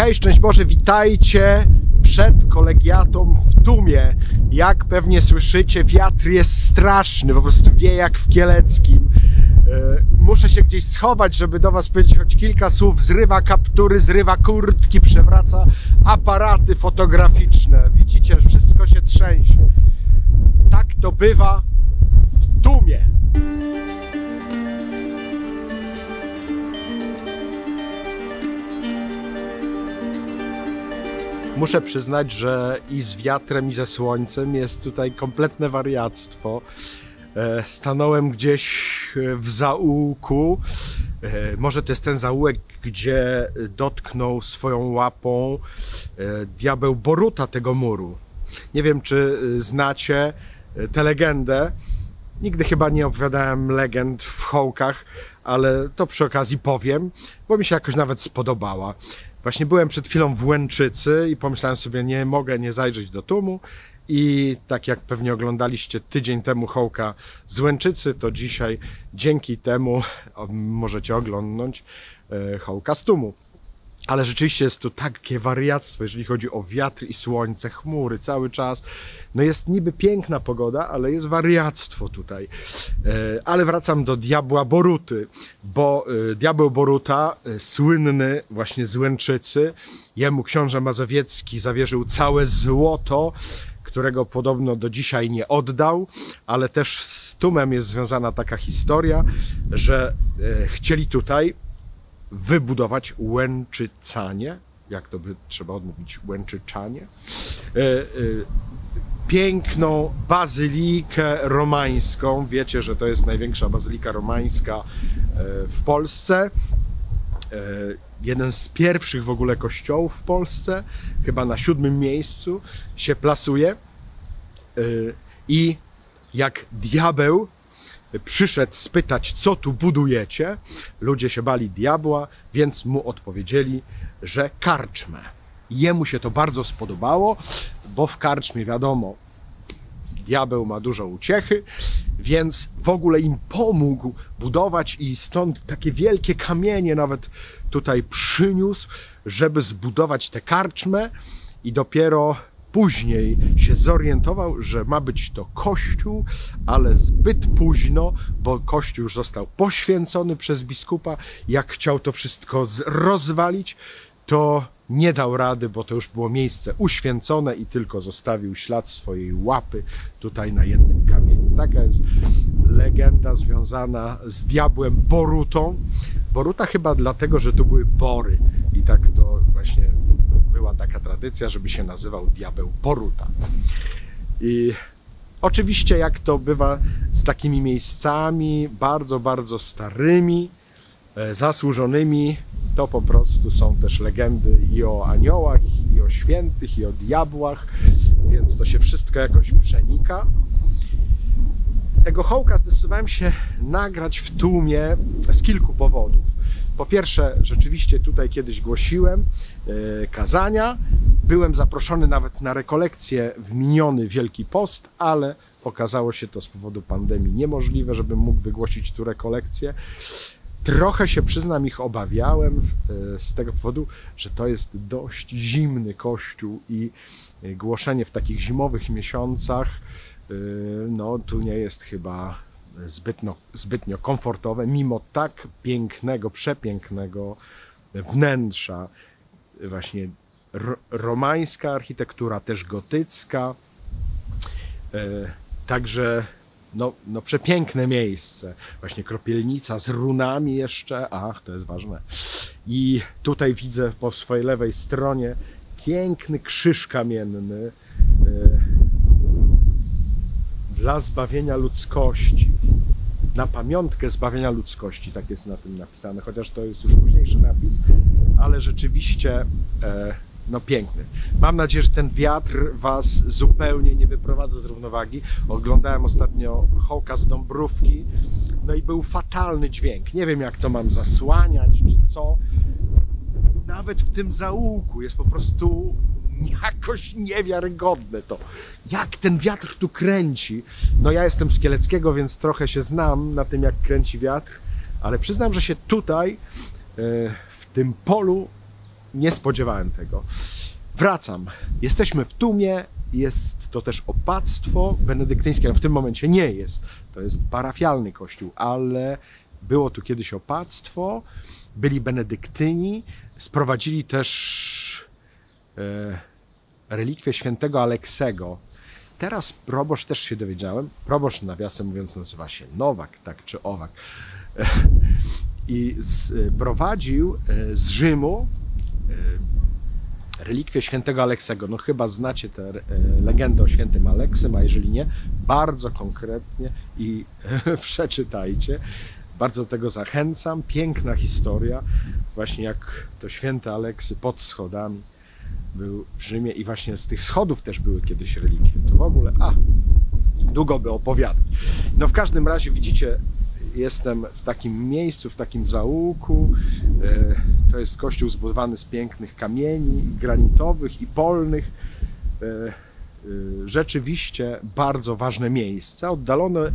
Hej, szczęść Boże, witajcie przed kolegiatą w Tumie. Jak pewnie słyszycie, wiatr jest straszny, po prostu wie jak w Kieleckim. E, Muszę się gdzieś schować, żeby do Was powiedzieć choć kilka słów. Zrywa kaptury, zrywa kurtki, przewraca aparaty fotograficzne. Widzicie, wszystko się trzęsie. Tak to bywa w Tumie. Muszę przyznać, że i z wiatrem, i ze słońcem jest tutaj kompletne wariactwo. E, Stanąłem gdzieś e, w zaułku. E, Może to jest ten zaułek, gdzie dotknął swoją łapą diabeł Boruta tego muru. Nie wiem, czy znacie tę legendę. Nigdy chyba nie opowiadałem legend w hołkach, ale to przy okazji powiem, bo mi się jakoś nawet spodobała. Właśnie byłem przed chwilą w Łęczycy i pomyślałem sobie, nie mogę nie zajrzeć do tłumu. I tak jak pewnie oglądaliście tydzień temu hołka z Łęczycy, to dzisiaj dzięki temu możecie oglądnąć e, hołka z tłumu. Ale rzeczywiście jest tu takie wariactwo, jeżeli chodzi o wiatr i słońce, chmury cały czas. No jest niby piękna pogoda, ale jest wariactwo tutaj. E, Ale wracam do diabła Boruty, bo e, diabeł Boruta, e, słynny właśnie z Łęczycy, jemu książę Mazowiecki zawierzył całe złoto, którego podobno do dzisiaj nie oddał, ale też z Tumem jest związana taka historia, że chcieli tutaj wybudować Łęczycanie, jak to by trzeba odmówić, Łęczyczanie, e, e, piękną bazylikę romańską. Wiecie, że to jest największa bazylika romańska e, w Polsce. Jeden z pierwszych w ogóle kościołów w Polsce, chyba na siódmym miejscu się plasuje. I jak diabeł przyszedł spytać, co tu budujecie, ludzie się bali diabła, więc mu odpowiedzieli, że karczmę. Jemu się to bardzo spodobało, bo w karczmie wiadomo, diabeł ma dużo uciechy, więc w ogóle im pomógł budować i stąd takie wielkie kamienie nawet tutaj przyniósł, żeby zbudować tę karczmę i dopiero później się zorientował, że ma być to kościół, ale zbyt późno, bo kościół już został poświęcony przez biskupa. Jak chciał to wszystko rozwalić, to nie dał rady, bo to już było miejsce uświęcone i tylko zostawił ślad swojej łapy tutaj na jednym kamieniu. Taka jest legenda związana z diabłem Borutą. Boruta chyba dlatego, że tu były bory i tak to właśnie była taka tradycja, żeby się nazywał diabeł Boruta. I oczywiście, jak to bywa z takimi miejscami bardzo, bardzo starymi, e, zasłużonymi, to po prostu są też legendy i o aniołach, i o świętych, i o diabłach, więc to się wszystko jakoś przenika. Tego hołka zdecydowałem się nagrać w tłumie z kilku powodów. Po pierwsze, rzeczywiście tutaj kiedyś głosiłem e, kazania. Byłem zaproszony nawet na rekolekcję w miniony Wielki Post, ale okazało się to z powodu pandemii niemożliwe, żebym mógł wygłosić tu rekolekcję. Trochę się przyznam, ich obawiałem e, z tego powodu, że to jest dość zimny kościół i e, głoszenie w takich zimowych miesiącach, no tu nie jest chyba zbytnio, zbytnio komfortowe, mimo tak pięknego, przepięknego wnętrza, właśnie ro, romańska architektura, też gotycka, e, także no, no przepiękne miejsce. Właśnie kropielnica z runami jeszcze. Ach, to jest ważne. I tutaj widzę po swojej lewej stronie piękny krzyż kamienny dla zbawienia ludzkości. Na pamiątkę zbawienia ludzkości, tak jest na tym napisane, chociaż to jest już późniejszy napis, ale rzeczywiście e, no piękny. Mam nadzieję, że ten wiatr Was zupełnie nie wyprowadza z równowagi. Oglądałem ostatnio Hołka z Dąbrówki, no i był fatalny dźwięk. Nie wiem, jak to mam zasłaniać, czy co. Nawet w tym zaułku jest po prostu jakoś niewiarygodne to. Jak ten wiatr tu kręci. No ja jestem z Kieleckiego, więc trochę się znam na tym, jak kręci wiatr, ale przyznam, że się tutaj, e, w tym polu nie spodziewałem tego. Wracam. Jesteśmy w Tumie. Jest to też opactwo benedyktyńskie. No w tym momencie nie jest. To jest parafialny kościół, ale było tu kiedyś opactwo. Byli benedyktyni. Sprowadzili też e, relikwie świętego Aleksego. Teraz proboszcz też się dowiedziałem. Proboszcz, nawiasem mówiąc, nazywa się Nowak, tak czy Owak. I prowadził e, z Rzymu e, relikwie świętego Aleksego. No chyba znacie tę e, legendę o świętym Aleksym, a jeżeli nie, bardzo konkretnie i przeczytajcie. Bardzo tego zachęcam. Piękna historia, właśnie jak to święty Aleksy pod schodami był w Rzymie i właśnie z tych schodów też były kiedyś relikwie. To w ogóle, a, długo by opowiadać. No w każdym razie widzicie, jestem w takim miejscu, w takim zaułku. E, to jest kościół zbudowany z pięknych kamieni granitowych i polnych. E, e, rzeczywiście bardzo ważne miejsce, oddalone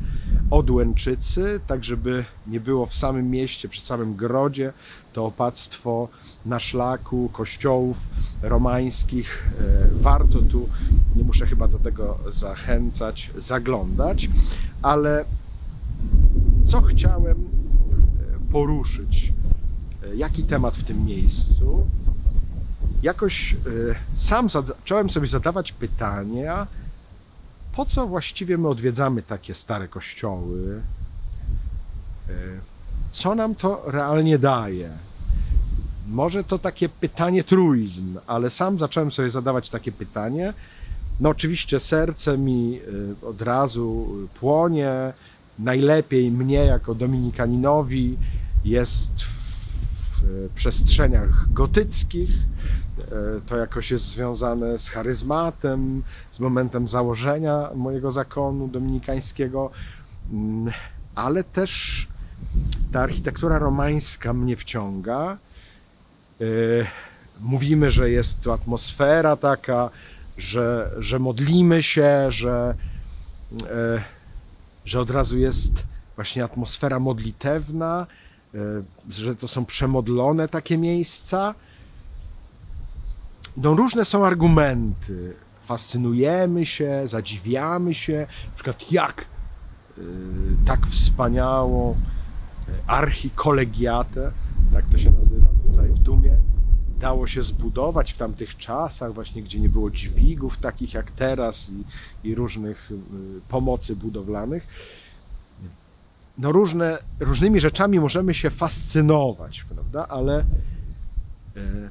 od Łęczycy, tak żeby nie było w samym mieście, przy samym grodzie, to opactwo na szlaku kościołów romańskich. Warto tu, nie muszę chyba do tego zachęcać, zaglądać, ale co chciałem e, poruszyć, e, jaki temat w tym miejscu. Jakoś e, sam zacząłem sobie zadawać pytania, po co właściwie my odwiedzamy takie stare kościoły? Co nam to realnie daje? Może to takie pytanie truizm, ale sam zacząłem sobie zadawać takie pytanie. No oczywiście serce mi od razu płonie, najlepiej mnie jako dominikaninowi jest w przestrzeniach gotyckich. E, to jakoś jest związane z charyzmatem, z momentem założenia mojego zakonu dominikańskiego, mm, ale też ta architektura romańska mnie wciąga. E, mówimy, że jest tu atmosfera taka, że, że modlimy się, że że od razu jest właśnie atmosfera modlitewna, że to są przemodlone takie miejsca. No różne są argumenty. Fascynujemy się, zadziwiamy się, na przykład jak e, tak wspaniałą e, archikolegiatę, tak to się nazywa tutaj w Dumie, dało się zbudować w tamtych czasach, właśnie gdzie nie było dźwigów takich jak teraz i, i różnych pomocy budowlanych. No różne, różnymi rzeczami możemy się fascynować, prawda? Ale e,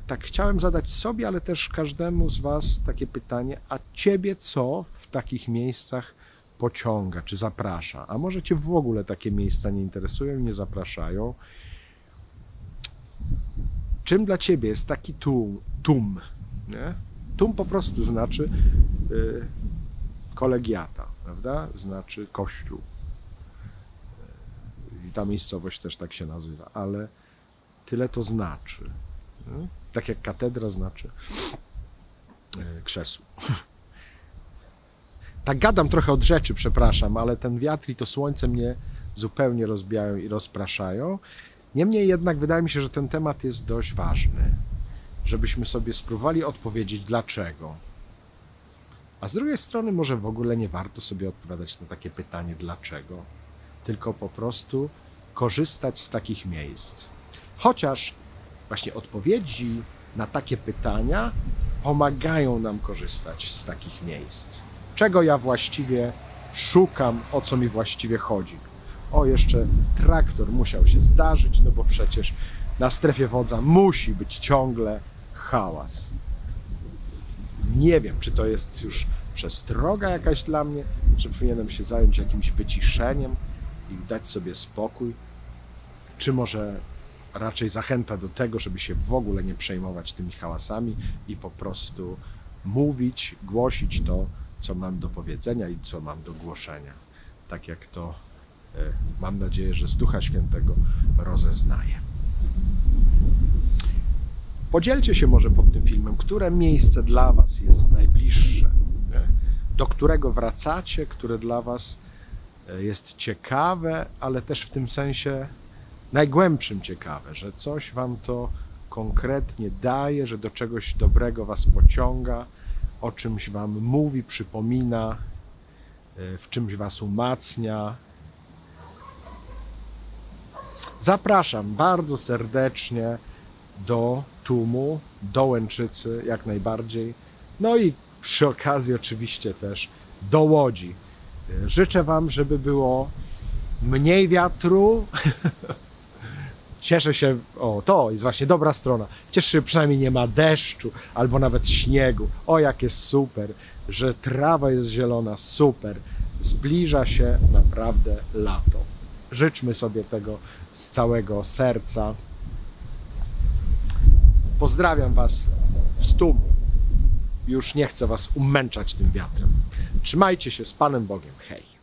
tak chciałem zadać sobie, ale też każdemu z Was takie pytanie, a Ciebie co w takich miejscach pociąga, czy zaprasza? A może Cię w ogóle takie miejsca nie interesują nie zapraszają? Czym dla ciebie jest taki tum? tum nie? Tum po prostu znaczy y, kolegiata, prawda? Znaczy kościół. Ta miejscowość też tak się nazywa, ale tyle to znaczy. Tak jak katedra znaczy y, krzesło. Tak gadam trochę od rzeczy, przepraszam, ale ten wiatr i to słońce mnie zupełnie rozbijają i rozpraszają. Niemniej jednak wydaje mi się, że ten temat jest dość ważny, żebyśmy sobie spróbowali odpowiedzieć dlaczego. A z drugiej strony, może w ogóle nie warto sobie odpowiadać na takie pytanie dlaczego, tylko po prostu korzystać z takich miejsc. Chociaż właśnie odpowiedzi na takie pytania pomagają nam korzystać z takich miejsc. Czego ja właściwie szukam, o co mi właściwie chodzi o jeszcze traktor musiał się zdarzyć, no bo przecież na strefie wodza musi być ciągle hałas. Nie wiem, czy to jest już przestroga jakaś dla mnie, że powinienem się zająć jakimś wyciszeniem i dać sobie spokój, czy może raczej zachęta do tego, żeby się w ogóle nie przejmować tymi hałasami i po prostu mówić, głosić to, co mam do powiedzenia i co mam do głoszenia. Tak jak to E, mam nadzieję, że z Ducha Świętego rozeznaje. Podzielcie się może pod tym filmem, które miejsce dla Was jest najbliższe, do którego wracacie, które dla Was e, jest ciekawe, ale też w tym sensie najgłębszym ciekawe, że coś Wam to konkretnie daje, że do czegoś dobrego Was pociąga, o czymś Wam mówi, przypomina, y, w czymś Was umacnia. Zapraszam bardzo serdecznie do Tumu, do Łęczycy, jak najbardziej. No i przy okazji, oczywiście też do Łodzi. Życzę Wam, żeby było mniej wiatru. Cieszę się, o to jest właśnie dobra strona. Cieszę się, przynajmniej nie ma deszczu albo nawet śniegu. O, jak jest super, że trawa jest zielona, super. Zbliża się naprawdę lato. Życzmy sobie tego z całego serca. Pozdrawiam Was z Tumu. Już nie chcę Was umęczać tym wiatrem. Trzymajcie się z Panem Bogiem. Hej.